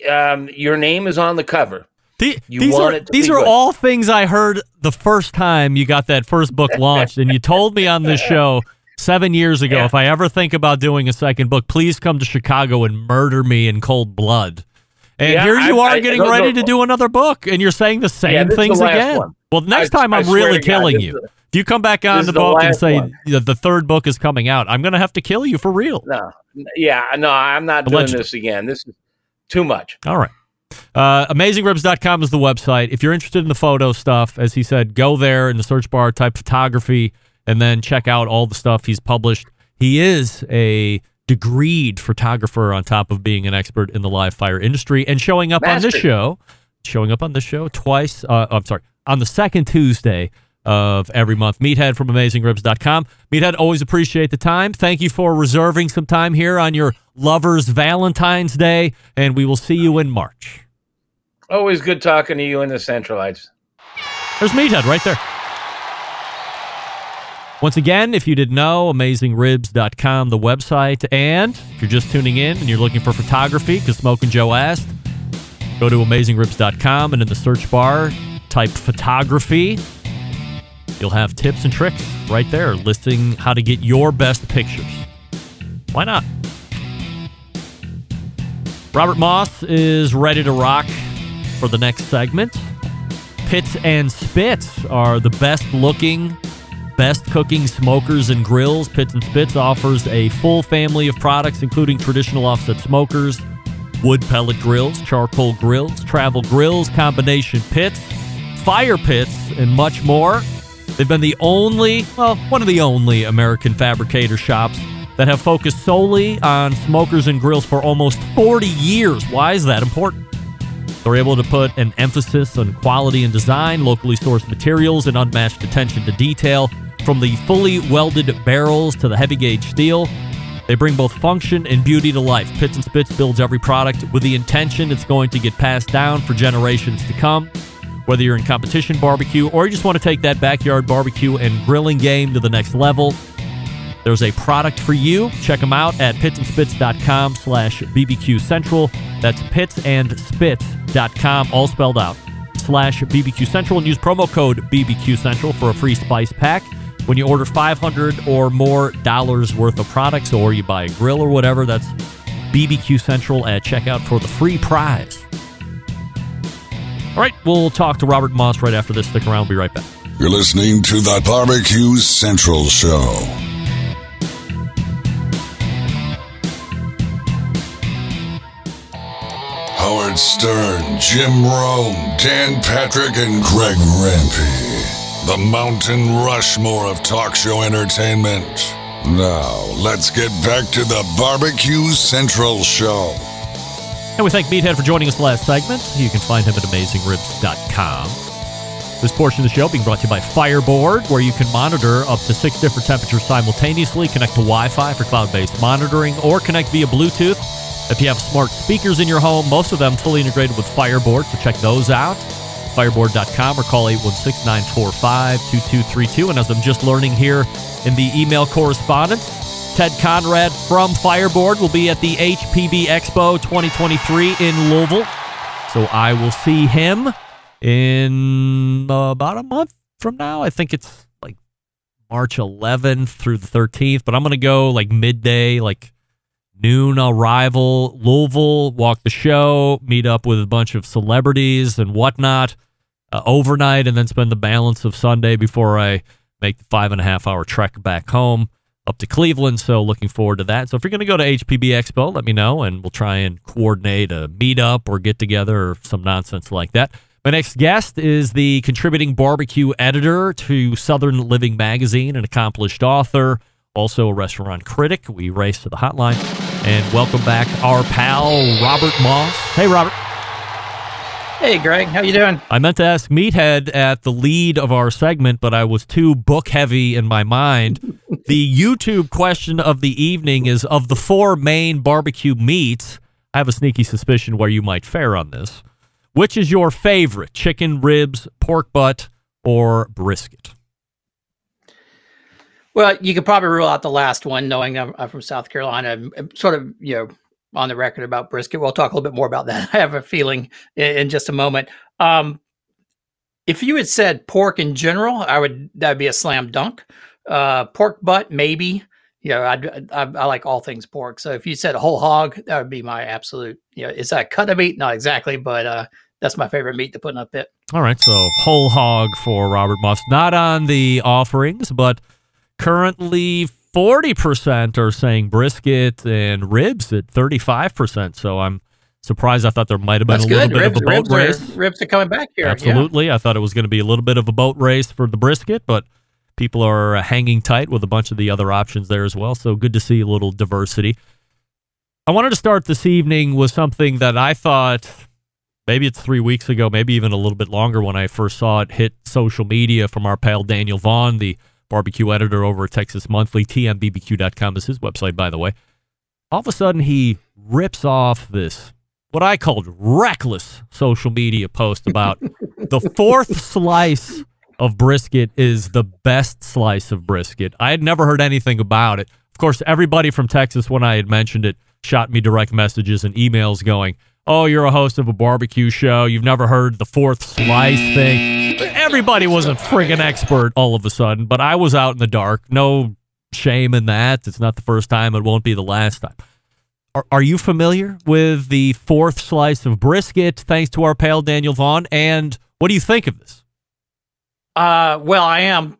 S2: Um, your name is on the cover.
S5: The- these are these are
S2: good.
S5: all things I heard the first time you got that first book *laughs* launched, and you told me on this show seven years ago
S2: Yeah.
S5: if I ever think about doing a second book, please come to Chicago and murder me in cold blood. And
S2: Yeah,
S5: here you
S2: I-
S5: are
S2: I-
S5: getting
S2: no,
S5: ready
S2: no.
S5: to do another book, and you're saying the same
S2: Yeah, this is the
S5: things again.
S2: one.
S5: Well, next time I'm really
S2: God,
S5: killing you.
S2: is-
S5: If you come back on the
S2: is the
S5: book and say
S2: one.
S5: the, the third book is coming out, I'm going to have to kill you for real.
S2: No, yeah, no, I'm not doing this again. This is too much.
S5: All right. Uh, AmazingRibs.com is the website. If you're interested in the photo stuff, as he said, go there in the search bar, type photography, and then check out all the stuff he's published. He is a degreed photographer on top of being an expert in the live fire industry and showing up on this show, showing up on this show twice. Uh, I'm sorry, on the second Tuesday of every month. Meathead from AmazingRibs.com. Meathead, always appreciate the time. Thank you for reserving some time here on your lover's Valentine's Day, and we will see you in March.
S2: Always good talking to you in the Centralites.
S5: There's Meathead right there. Once again, if you didn't know, amazingribs.com, the website. And if you're just tuning in and you're looking for photography, because Smoke and Joe asked, go to amazingribs.com and in the search bar, type photography. You'll have tips and tricks right there listing how to get your best pictures. Why not? Robert Moss is ready to rock for the next segment. Pits and Spits are the best looking, best cooking smokers and grills. Pits and Spits offers a full family of products, including traditional offset smokers, wood pellet grills, charcoal grills, travel grills, combination pits, fire pits, and much more. They've been the only, well, one of the only American fabricator shops that have focused solely on smokers and grills for almost 40 years. Why is that important? They're able to put an emphasis on quality and design, locally sourced materials, and unmatched attention to detail. From the fully welded barrels to the heavy gauge steel, they bring both function and beauty to life. Pits and Spits builds every product with the intention it's going to get passed down for generations to come. Whether you're in competition barbecue or you just want to take that backyard barbecue and grilling game to the next level, there's a product for you. Check them out at pitsandspits.com slash BBQ Central. That's pitsandspits.com, all spelled out, slash BBQ Central. And use promo code BBQ Central for a free spice pack. When you order 500 or more dollars worth of products or you buy a grill or whatever, that's BBQ Central at checkout for the free prize. All right, we'll talk to Robert Moss right after this. Stick around. We'll be right back.
S6: You're listening to the Barbecue Central Show. Howard Stern, Jim Rome, Dan Patrick, and Greg Rempe. The Mountain Rushmore of talk show entertainment. Now, let's get back to the Barbecue Central Show.
S5: And we thank Meathead for joining us the last segment. You can find him at amazingribs.com. This portion of the show being brought to you by Fireboard, where you can monitor up to six different temperatures simultaneously, connect to Wi Fi for cloud based monitoring, or connect via Bluetooth. If you have smart speakers in your home, most of them fully integrated with Fireboard, so check those out. Fireboard.com or call 816 945 2232. And as I'm just learning here in the email correspondence, Ted Conrad from Fireboard will be at the HPB Expo 2023 in Louisville. So I will see him in about a month from now. I think it's like March 11th through the 13th, but I'm going to go like midday, like noon arrival, Louisville, walk the show, meet up with a bunch of celebrities and whatnot uh, overnight, and then spend the balance of Sunday before I make the five and a half hour trek back home up to Cleveland. So looking forward to that. So if you're going to go to HPB Expo, let me know, and we'll try and coordinate a meetup or get together or some nonsense like that. My next guest is the contributing barbecue editor to Southern Living Magazine, an accomplished author, also a restaurant critic. We race to the hotline and welcome back our pal Robert Moss. Hey, Robert.
S7: Hey, Greg. How you doing?
S5: I meant to ask Meathead at the lead of our segment, but I was too book heavy in my mind. the YouTube question of the evening is of the four main barbecue meats. I have a sneaky suspicion where you might fare on this. Which is your favorite? Chicken, ribs, pork butt, or brisket?
S7: Well, you could probably rule out the last one, knowing I'm, I'm from South Carolina. I'm sort of, you know, on the record about brisket. We'll talk a little bit more about that. *laughs* I have a feeling in, in just a moment. Um, if you had said pork in general, I would that'd be a slam dunk. Uh, pork butt, maybe. You know, I'd, I, I like all things pork. So if you said whole hog, that would be my absolute. You know, is that a cut of meat? Not exactly, but uh, that's my favorite meat to put in a pit.
S5: All right, so whole hog for Robert Moss. Not on the offerings, but currently 40% are saying brisket and ribs at 35%. So I'm surprised. I thought there might have been
S7: That's
S5: a little
S7: good.
S5: bit
S7: Ribs,
S5: of a boat
S7: ribs,
S5: race.
S7: Are, ribs are coming back here. yeah.
S5: Absolutely. I thought it was going to be a little bit of a boat race for the brisket, but people are uh, hanging tight with a bunch of the other options there as well. So good to see a little diversity. I wanted to start this evening with something that I thought maybe it's three weeks ago, maybe even a little bit longer when I first saw it hit social media from our pal Daniel Vaughn, the barbecue editor over at Texas Monthly. TMBBQ.com is his website, by the way. All of a sudden, he rips off this, what I called reckless social media post about *laughs* the fourth slice of brisket is the best slice of brisket. I had never heard anything about it. Of course, everybody from Texas, when I had mentioned it, shot me direct messages and emails going, Oh, you're a host of a barbecue show. You've never heard the fourth slice thing. Everybody was a friggin' expert all of a sudden, but I was out in the dark. No shame in that. It's not the first time. It won't be the last time. Are, are you familiar with the fourth slice of brisket, thanks to our pal Daniel Vaughn? And what do you think of this?
S7: Uh, well, I am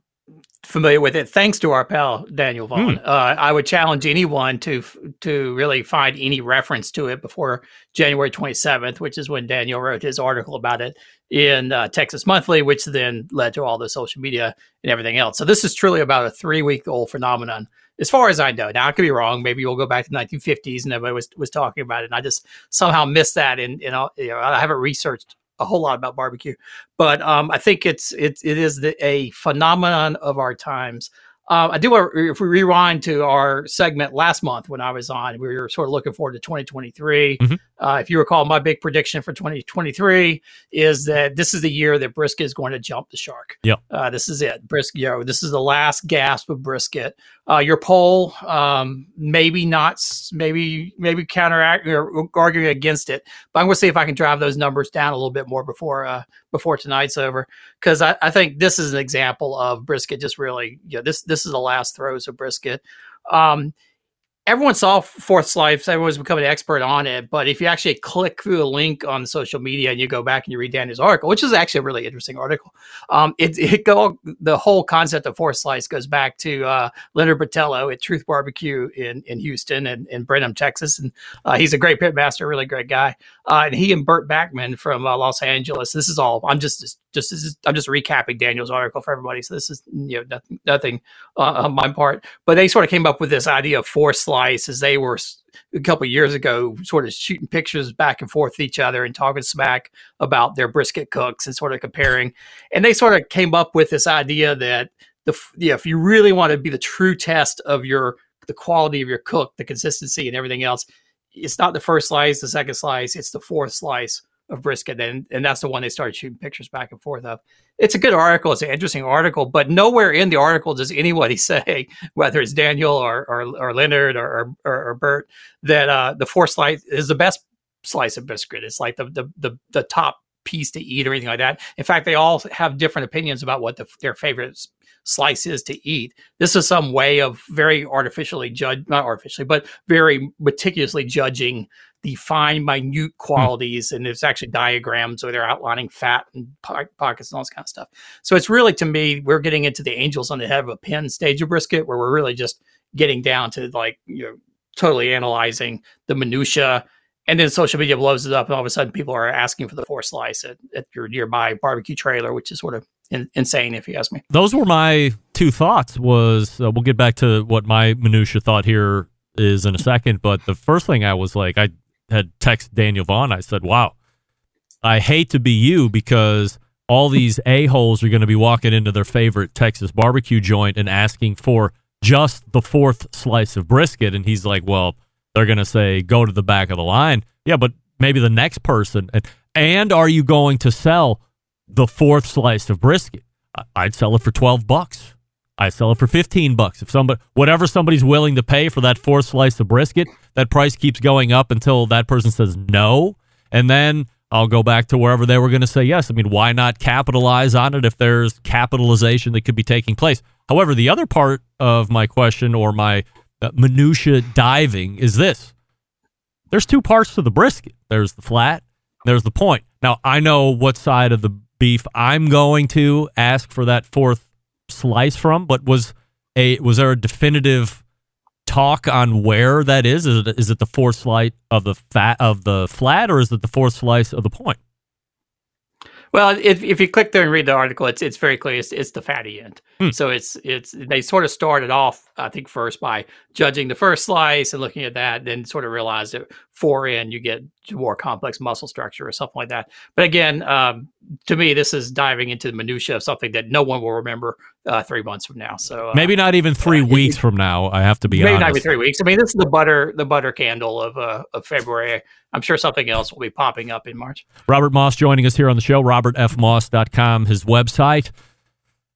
S7: familiar with it thanks to our pal Daniel Vaughn.
S5: Hmm.
S7: Uh, I would challenge anyone to to really find any reference to it before January 27th, which is when Daniel wrote his article about it in uh, Texas Monthly, which then led to all the social media and everything else. So this is truly about a three week old phenomenon, as far as I know. Now I could be wrong. Maybe we'll go back to the 1950s and everybody was was talking about it, and I just somehow missed that. And know, you know I haven't researched a whole lot about barbecue, but um, I think it's it it is the, a phenomenon of our times. Uh, I do want to, if we rewind to our segment last month when I was on, we were sort of looking forward to 2023.
S5: Mhm.
S7: Uh, if you recall, my big prediction for 2023 is that this is the year that brisket is going to jump the shark.
S5: Yep.
S7: Uh, this is it. Brisket, you know, this is the last gasp of brisket. Uh, your poll, um, maybe not, maybe maybe counteract or arguing against it, but I'm going to see if I can drive those numbers down a little bit more before uh, before tonight's over because I, I think this is an example of brisket just really you know this this is the last throws of brisket. Um everyone saw fourth slice everyone's becoming an expert on it but if you actually click through the link on social media and you go back and you read daniel's article which is actually a really interesting article um it, it go the whole concept of fourth slice goes back to uh leonard Botello at truth barbecue in in houston and in brenham texas and uh, he's a great pit master really great guy uh, and he and Burt Bakman from uh, Los Angeles. This is all. I'm just just, just is, I'm just recapping Daniel's article for everybody. So this is you know nothing, nothing uh, on my part. But they sort of came up with this idea of four slice as they were a couple years ago, sort of shooting pictures back and forth with each other and talking smack about their brisket cooks and sort of comparing. And they sort of came up with this idea that the yeah, if you really want to be the true test of your the quality of your cook, the consistency and everything else, it's not the first slice, the second slice, it's the fourth slice of brisket. And, and that's the one they started shooting pictures back and forth of. It's a good article. It's an interesting article, but nowhere in the article does anybody *laughs* say, whether it's Daniel or, or, or Leonard or, or, or Burt, that uh, the fourth slice is the best slice of biscuit. It's like the, the, the, the top piece to eat or anything like that. In fact, they all have different opinions about what the, their favorite slice is to eat. This is some way of very artificially judge, not artificially, but very meticulously judging the fine, minute qualities. And there's actually diagrams where they're outlining fat and po- pockets and all this kind of stuff. So it's really, to me, we're getting into the angels on the head of a pin stage of brisket where we're really just getting down to like, you know, totally analyzing the minutia and then social media blows it up, and all of a sudden people are asking for the four slice at, at your nearby barbecue trailer, which is sort of in, insane, if you ask me.
S5: Those were my two thoughts. Was uh, we'll get back to what my minutia thought here is in a second, but the first thing I was like, I had texted Daniel Vaughn. I said, "Wow, I hate to be you because all these *laughs* a holes are going to be walking into their favorite Texas barbecue joint and asking for just the fourth slice of brisket." And he's like, "Well." they're going to say go to the back of the line. Yeah, but maybe the next person. And, and are you going to sell the fourth slice of brisket? I'd sell it for 12 bucks. I'd sell it for 15 bucks. If somebody, whatever somebody's willing to pay for that fourth slice of brisket, that price keeps going up until that person says no. And then I'll go back to wherever they were going to say yes. I mean, why not capitalize on it if there's capitalization that could be taking place? However, the other part of my question or my uh, minutia diving is this there's two parts to the brisket there's the flat there's the point now i know what side of the beef i'm going to ask for that fourth slice from but was a was there a definitive talk on where that is is it, is it the fourth slice of the fat of the flat or is it the fourth slice of the point
S7: Well, if, if you click there and read the article, it's it's very clear. It's, it's the fatty end.
S5: Hmm.
S7: So it's it's they sort of started off, I think, first by judging the first slice and looking at that, then sort of realized that four in you get more complex muscle structure or something like that. But again, um, to me, this is diving into the minutia of something that no one will remember uh, three months from now. So uh,
S5: maybe not even three
S7: uh,
S5: weeks from now i have to be
S7: maybe
S5: honest
S7: not even three weeks. I mean, this is the butter the butter candle of uh, of February. I'm sure something else will be popping up in March.
S5: Robert Moss joining us here on the show, robertfmoss.com, his website.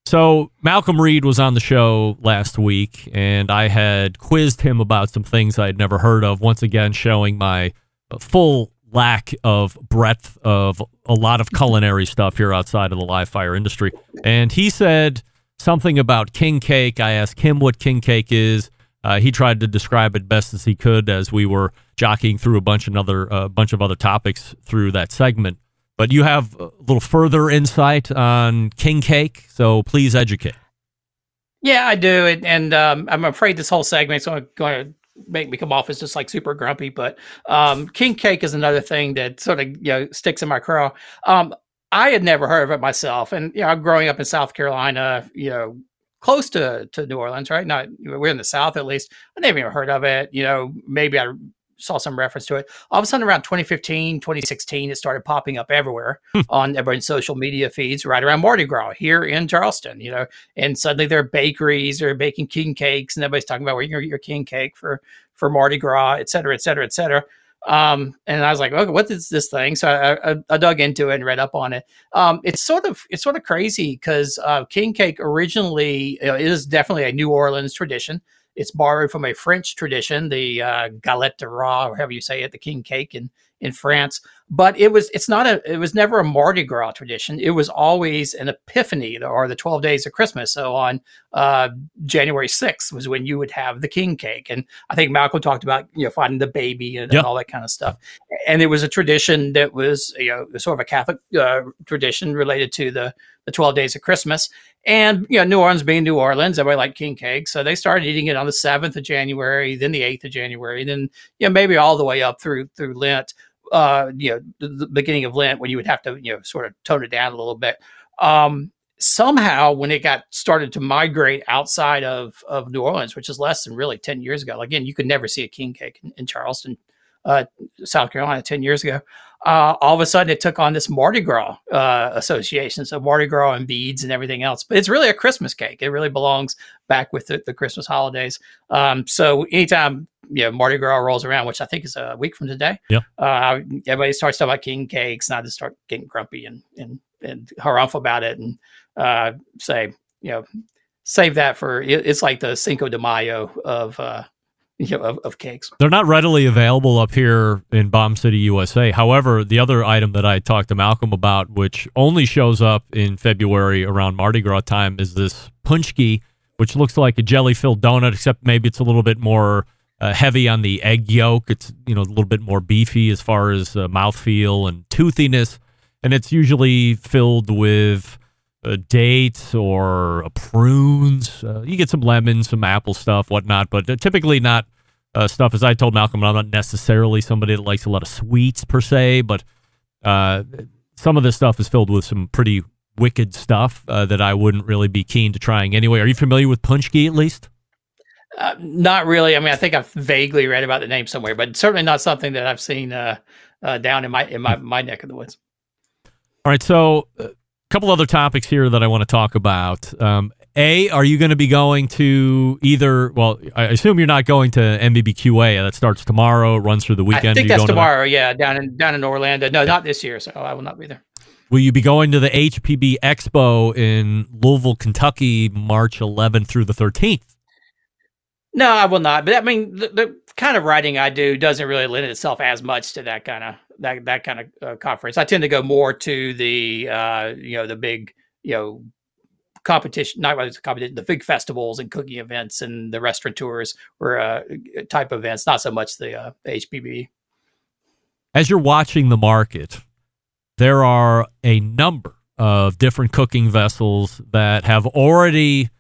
S5: So Malcolm Reed was on the show last week, and I had quizzed him about some things I had never heard of. Once again, showing my full lack of breadth of a lot of culinary stuff here outside of the live fire industry. And he said something about king cake. I asked him what king cake is. Uh, he tried to describe it best as he could as we were jockeying through a bunch of other uh, bunch of other topics through that segment. But you have a little further insight on king cake, so please educate.
S7: Yeah, I do, and, and um, I'm afraid this whole segment is going to make me come off as just like super grumpy. But um, king cake is another thing that sort of you know sticks in my craw. Um, I had never heard of it myself, and you know, growing up in South Carolina, you know, close to to New Orleans, right? Not we're in the South at least. I never even heard of it. You know, maybe I saw some reference to it. All of a sudden, around 2015, 2016, it started popping up everywhere hmm. on everyone's social media feeds right around Mardi Gras here in Charleston, you know. And suddenly there are bakeries, they're baking king cakes, and everybody's talking about where you get your king cake for for Mardi Gras, et cetera, et cetera, et cetera. Um, and I was like, okay, what is this thing? So I, I, I dug into it and read up on it. Um, it's sort of it's sort of crazy because uh, king cake originally you know, is definitely a New Orleans tradition. It's borrowed from a French tradition, the uh, galette de roi, or however you say it, the king cake in in France. But it was it's not a it was never a Mardi Gras tradition. It was always an Epiphany or the twelve days of Christmas. So on uh, January sixth was when you would have the king cake, and I think Malcolm talked about you know finding the baby and, and all that kind of stuff. And it was a tradition that was you know sort of a Catholic uh, tradition related to the the twelve days of Christmas. And you know, New Orleans being New Orleans, everybody liked king cake, so they started eating it on the seventh of January, then the eighth of January, then you know maybe all the way up through through Lent uh, you know, the, the, beginning of Lent when you would have to, you know, sort of tone it down a little bit. Um, somehow when it got started to migrate outside of, of New Orleans, which is less than really 10 years ago, again, you could never see a king cake in, in Charleston, uh, South Carolina 10 years ago. Uh, all of a sudden it took on this Mardi Gras uh, association. So Mardi Gras and beads and everything else. But it's really a Christmas cake. It really belongs back with the, the Christmas holidays. Um, so anytime you know Mardi Gras rolls around, which I think is a week from today,
S5: yeah,
S7: uh, everybody starts talking about king cakes, and I just start getting grumpy and and and harumph about it, and uh, say you know save that for it's like the Cinco de Mayo of uh, *laughs* you know, of, of cakes.
S5: They're not readily available up here in Bomb City, USA. However, the other item that I talked to Malcolm about, which only shows up in February around Mardi Gras time, is this paczki, which looks like a jelly filled donut, except maybe it's a little bit more uh, heavy on the egg yolk. It's you know a little bit more beefy as far as uh, mouthfeel and toothiness, and it's usually filled with uh, date or uh, prunes. Uh, you get some lemons, some apple stuff, whatnot, but uh, typically not uh, stuff. As I told Malcolm, I'm not necessarily somebody that likes a lot of sweets per se, but uh, some of this stuff is filled with some pretty wicked stuff that I wouldn't really be keen to trying anyway. Are you familiar with paczki at least?
S7: Uh, not really. I mean, I think I've vaguely read about the name somewhere, but certainly not something that I've seen uh, uh, down in my in my, my neck of the woods.
S5: All right, so a couple other topics here that I want to talk about. Um, a, are you going to be going to either? Well, I assume you're not going to NBBQA. That starts tomorrow. Runs through the weekend. I
S7: think that's tomorrow. To yeah, down in down in Orlando. No, not this year. So I will not be there.
S5: Will you be going to the HPB Expo in Louisville, Kentucky, March 11th through the 13th?
S7: No, I will not. But I mean, the, the, kind of writing I do doesn't really lend itself as much to that kind of that that kind of uh, conference. I tend to go more to the uh, you know the big you know competition, not really competition, the big festivals and cooking events and the restaurateurs or uh, type events, not so much the, uh, HPB.
S5: As you're watching the market, there are a number of different cooking vessels that have already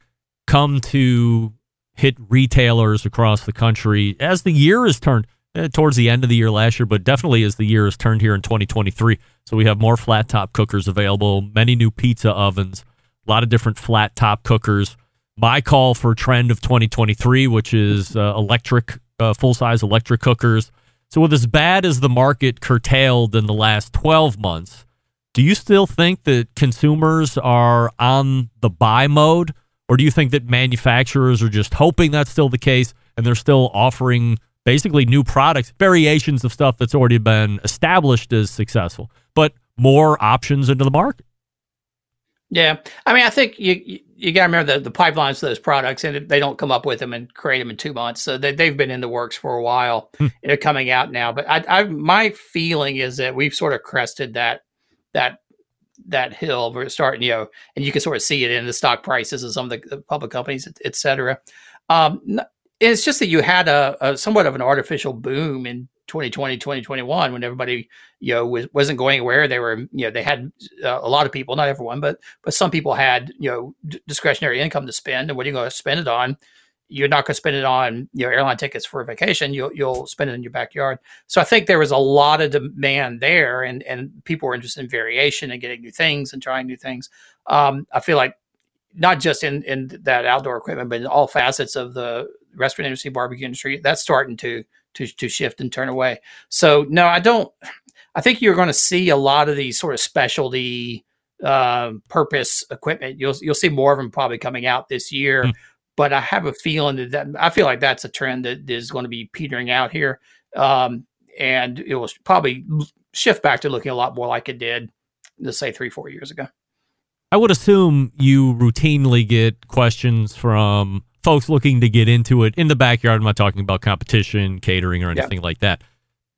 S5: come to hit retailers across the country as the year has turned towards the end of the year last year, but definitely as the year has turned here in 2023. So we have more flat top cookers available, many new pizza ovens, a lot of different flat top cookers. My call for trend of 2023, which is uh, electric, uh, full size electric cookers. So, with as bad as the market curtailed in the last 12 months, do you still think that consumers are on the buy mode? Or do you think that manufacturers are just hoping that's still the case and they're still offering basically new products, variations of stuff that's already been established as successful, but more options into the market?
S7: Yeah, I mean, I think you you got to remember the, the pipelines for those products, and they don't come up with them and create them in two months. So they, they've been in the works for a while.
S5: Hmm.
S7: They're coming out now, but I, I, my feeling is that we've sort of crested that that that hill. We're starting, you know, and you can sort of see it in the stock prices of some of the, the public companies, et, et cetera. Um, it's just that you had a, a somewhat of an artificial boom in 2020, 2021 when everybody, you know, was, wasn't going anywhere. They were, you know, they had uh, a lot of people, not everyone, but but some people had, you know, d- discretionary income to spend. And what are you going to spend it on? You're not going to spend it on, you know, airline tickets for a vacation. You'll you'll spend it in your backyard. So I think there was a lot of demand there, and and people were interested in variation and getting new things and trying new things. Um, I feel like not just in in that outdoor equipment, but in all facets of the restaurant industry, barbecue industry, that's starting to to to shift and turn away. So no, I don't. I think you're going to see a lot of these sort of specialty um, purpose equipment. You'll you'll see more of them probably coming out this year.
S5: Mm.
S7: But I have a feeling that, that I feel like that's a trend that is going to be petering out here, um, and it will probably shift back to looking a lot more like it did, let's say three four years ago.
S5: I would assume you routinely get questions from folks looking to get into it in the backyard. I'm not talking about competition, catering, or
S7: Yeah.
S5: anything like that.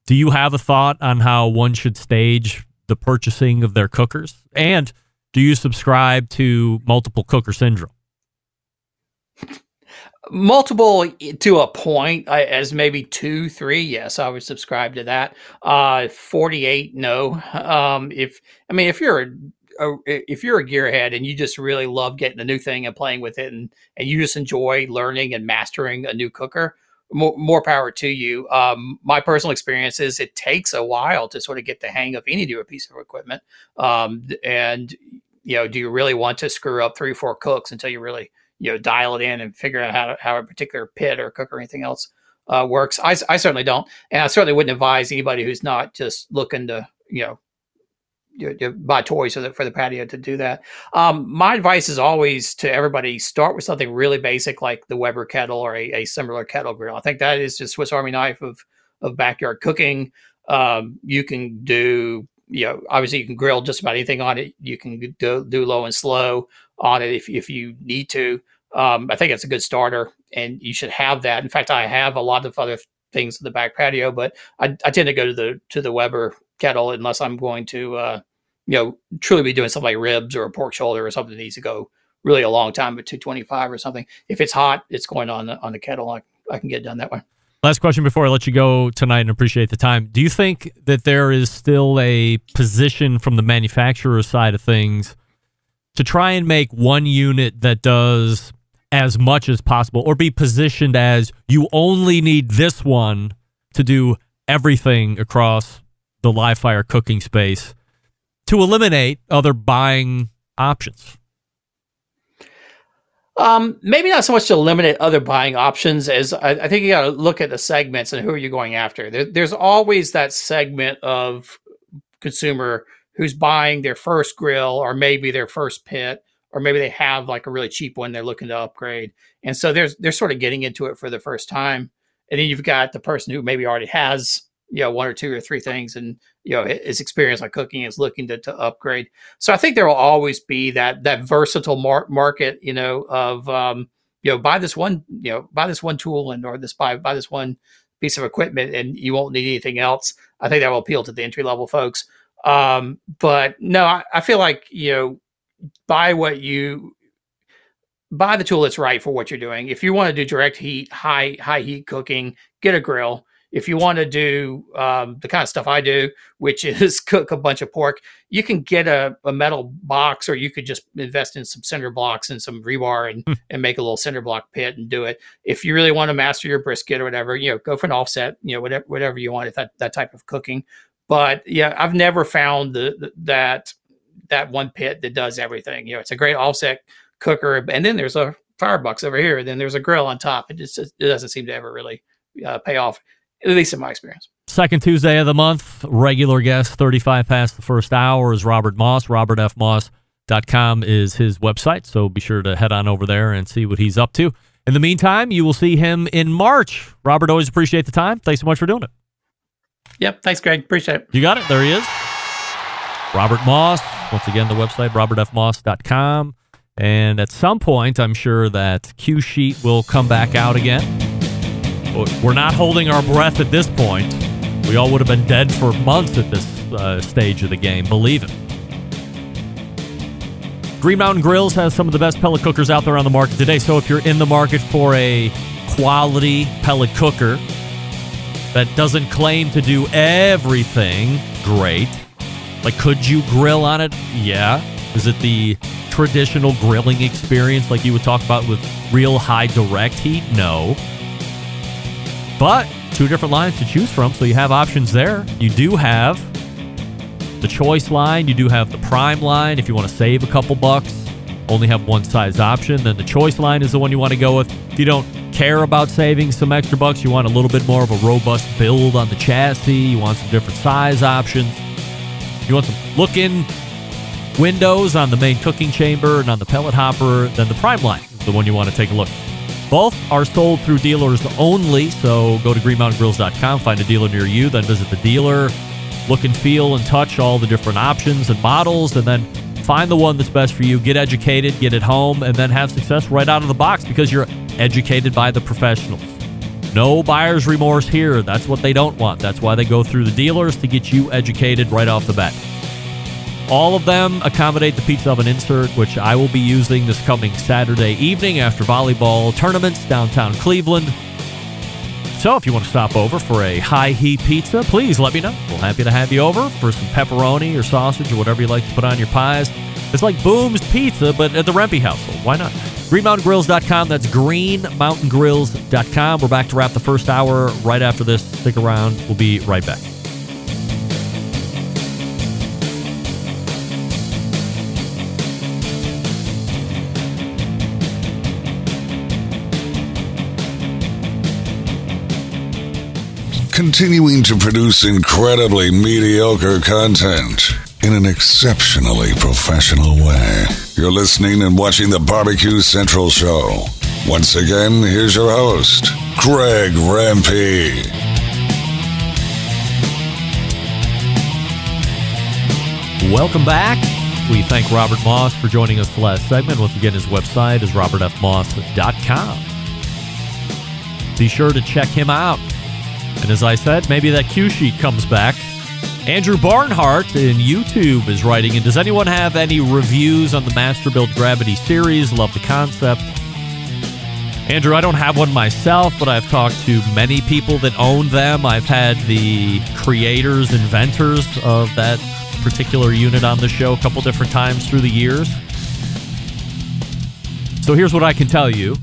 S5: Do you have a thought on how one should stage the purchasing of their cookers? And do you subscribe to multiple cooker syndrome?
S7: multiple to a point as maybe two three yes i would subscribe to that uh 48 no um if i mean if you're a, a if you're a gearhead and you just really love getting a new thing and playing with it and and you just enjoy learning and mastering a new cooker more, more power to you. Um my personal experience is it takes a while to sort of get the hang of any new piece of equipment. Um and you know do you really want to screw up three or four cooks until you really you know dial it in and figure out how, how a particular pit or cook or anything else uh, works. I, I certainly don't, and I certainly wouldn't advise anybody who's not just looking to you know you, you buy toys for the, the patio to do that. Um, my advice is always to everybody start with something really basic like the Weber kettle or a, a similar kettle grill. I think that is just Swiss Army knife of of backyard cooking. Um, you can do you know obviously you can grill just about anything on it. You can do, do low and slow on it if if you need to. Um, I think it's a good starter, and you should have that. In fact, I have a lot of other things in the back patio, but I, I tend to go to the to the Weber kettle unless I'm going to, uh, you know, truly be doing something like ribs or a pork shoulder or something that needs to go really a long time at 225 or something. If it's hot, it's going on the, on the kettle. I, I can get done that way.
S5: Last question before I let you go tonight and appreciate the time. Do you think that there is still a position from the manufacturer side of things to try and make one unit that does as much as possible or be positioned as you only need this one to do everything across the live fire cooking space to eliminate other buying options?
S7: Um, maybe not so much to eliminate other buying options as I, I think you got to look at the segments and who are you going after. There, there's always that segment of consumer who's buying their first grill or maybe their first pit or maybe they have like a really cheap one they're looking to upgrade and so there's they're sort of getting into it for the first time and then you've got the person who maybe already has you know one or two or three things and you know his experience on cooking is looking to, to upgrade so i think there will always be that that versatile mar- market you know of um you know buy this one you know buy this one tool and or this buy buy this one piece of equipment and you won't need anything else i think that will appeal to the entry level folks um but no I, I feel like you know buy what you buy the tool that's right for what you're doing. If you want to do direct heat, high high heat cooking, get a grill. If you want to do um, the kind of stuff I do, which *laughs* is cook a bunch of pork, you can get a, a metal box, or you could just invest in some cinder blocks and some rebar and, and make a little cinder block pit and do it. If you really want to master your brisket or whatever, you know, go for an offset, you know, whatever whatever you want, if that that type of cooking. But yeah, I've never found the, the that that one pit that does everything. You know, it's a great offset cooker, and then there's a firebox over here, and then there's a grill on top. It just it doesn't seem to ever really uh, pay off, at least in my experience.
S5: Second Tuesday of the month, regular guest, 35 past the first hour, is Robert Moss. RobertFMoss.com is his website, so be sure to head on over there and see what he's up to. In the meantime, you will see him in March. Robert, always appreciate the time. Thanks so much for doing it.
S7: Yep. Thanks, Greg. Appreciate it.
S5: You got it. There he is. Robert Moss. Once again, the website, robertfmoss.com. And at some point, I'm sure that Q Sheet will come back out again. We're not holding our breath at this point. We all would have been dead for months at this uh, stage of the game, believe it. Green Mountain Grills has some of the best pellet cookers out there on the market today. So if you're in the market for a quality pellet cooker that doesn't claim to do everything great, like could you grill on it? Yeah. Is it the traditional grilling experience like you would talk about with real high direct heat? No. But two different lines to choose from, so you have options there. You do have the choice line, you do have the prime line if you want to save a couple bucks. Only have one size option. Then the choice line is the one you want to go with. If you don't care about saving some extra bucks, you want a little bit more of a robust build on the chassis, you want some different size options, you want some look in windows on the main cooking chamber and on the pellet hopper, then the prime line is the one you want to take a look. Both are sold through dealers only, so go to greenmountaingrills.com, find a dealer near you, then visit the dealer, look and feel and touch all the different options and models, and then find the one that's best for you. Get educated, get it home, and then have success right out of the box because you're educated by the professionals. No buyer's remorse here. That's what they don't want. That's why they go through the dealers to get you educated right off the bat. All of them accommodate the pizza oven insert, which I will be using this coming Saturday evening after volleyball tournaments downtown Cleveland. So if you want to stop over for a high heat pizza, please let me know. We're happy to have you over for some pepperoni or sausage or whatever you like to put on your pies. It's like Boom's Pizza, but at the Rempe household. Why not? GreenMountainGrills.com. That's GreenMountainGrills.com. We're back to wrap the first hour right after this. Stick around. We'll be right back.
S6: Continuing to produce incredibly mediocre content in an exceptionally professional way. You're listening and watching the Barbecue Central Show. Once again, here's your host, Greg Rempe.
S5: Welcome back. We thank Robert Moss for joining us for the last segment. Once again, his website is robertfmoss.com. Be sure to check him out. And as I said, maybe that sheet comes back. Andrew Barnhart in YouTube is writing, and does anyone have any reviews on the Masterbuilt Gravity series? Love the concept. Andrew, I don't have one myself, but I've talked to many people that own them. I've had the creators, inventors of that particular unit on the show a couple different times through the years. So here's what I can tell you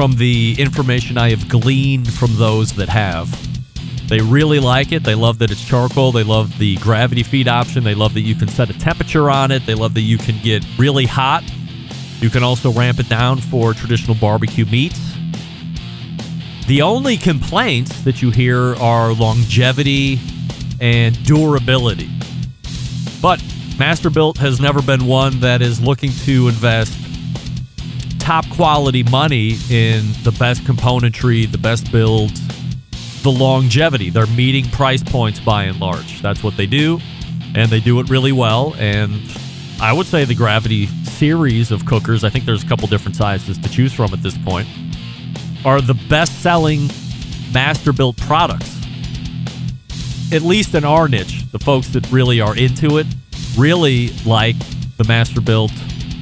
S5: from the information I have gleaned from those that have. They really like it. They love that it's charcoal. They love the gravity feed option. They love that you can set a temperature on it. They love that you can get really hot. You can also ramp it down for traditional barbecue meats. The only complaints that you hear are longevity and durability. But Masterbuilt has never been one that is looking to invest top quality money in the best componentry, the best builds, the longevity. They're meeting price points by and large. That's what they do, and they do it really well. And I would say the Gravity series of cookers, I think there's a couple different sizes to choose from at this point, are the best selling Masterbuilt products. At least in our niche, the folks that really are into it really like the Masterbuilt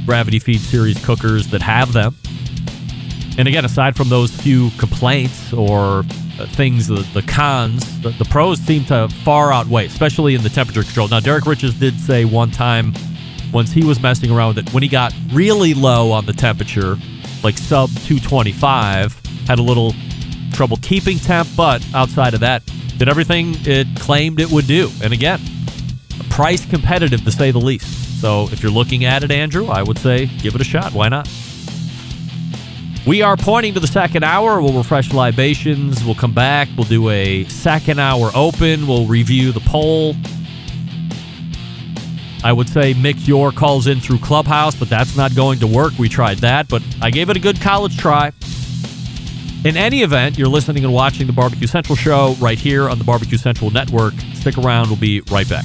S5: Gravity Feed Series cookers that have them. And again, aside from those few complaints or uh, things, the, the cons, the, the pros seem to far outweigh, especially in the temperature control. Now, Derek Riches did say one time once he was messing around with it, when he got really low on the temperature, like sub 225, had a little trouble keeping temp, but outside of that, did everything it claimed it would do. And again, price competitive to say the least. So if you're looking at it, Andrew, I would say give it a shot. Why not? We are pointing to the second hour. We'll refresh libations. We'll come back. We'll do a second hour open. We'll review the poll. I would say mix your calls in through Clubhouse, but that's not going to work. We tried that, but I gave it a good college try. In any event, you're listening and watching the Barbecue Central show right here on the Barbecue Central Network. Stick around. We'll be right back.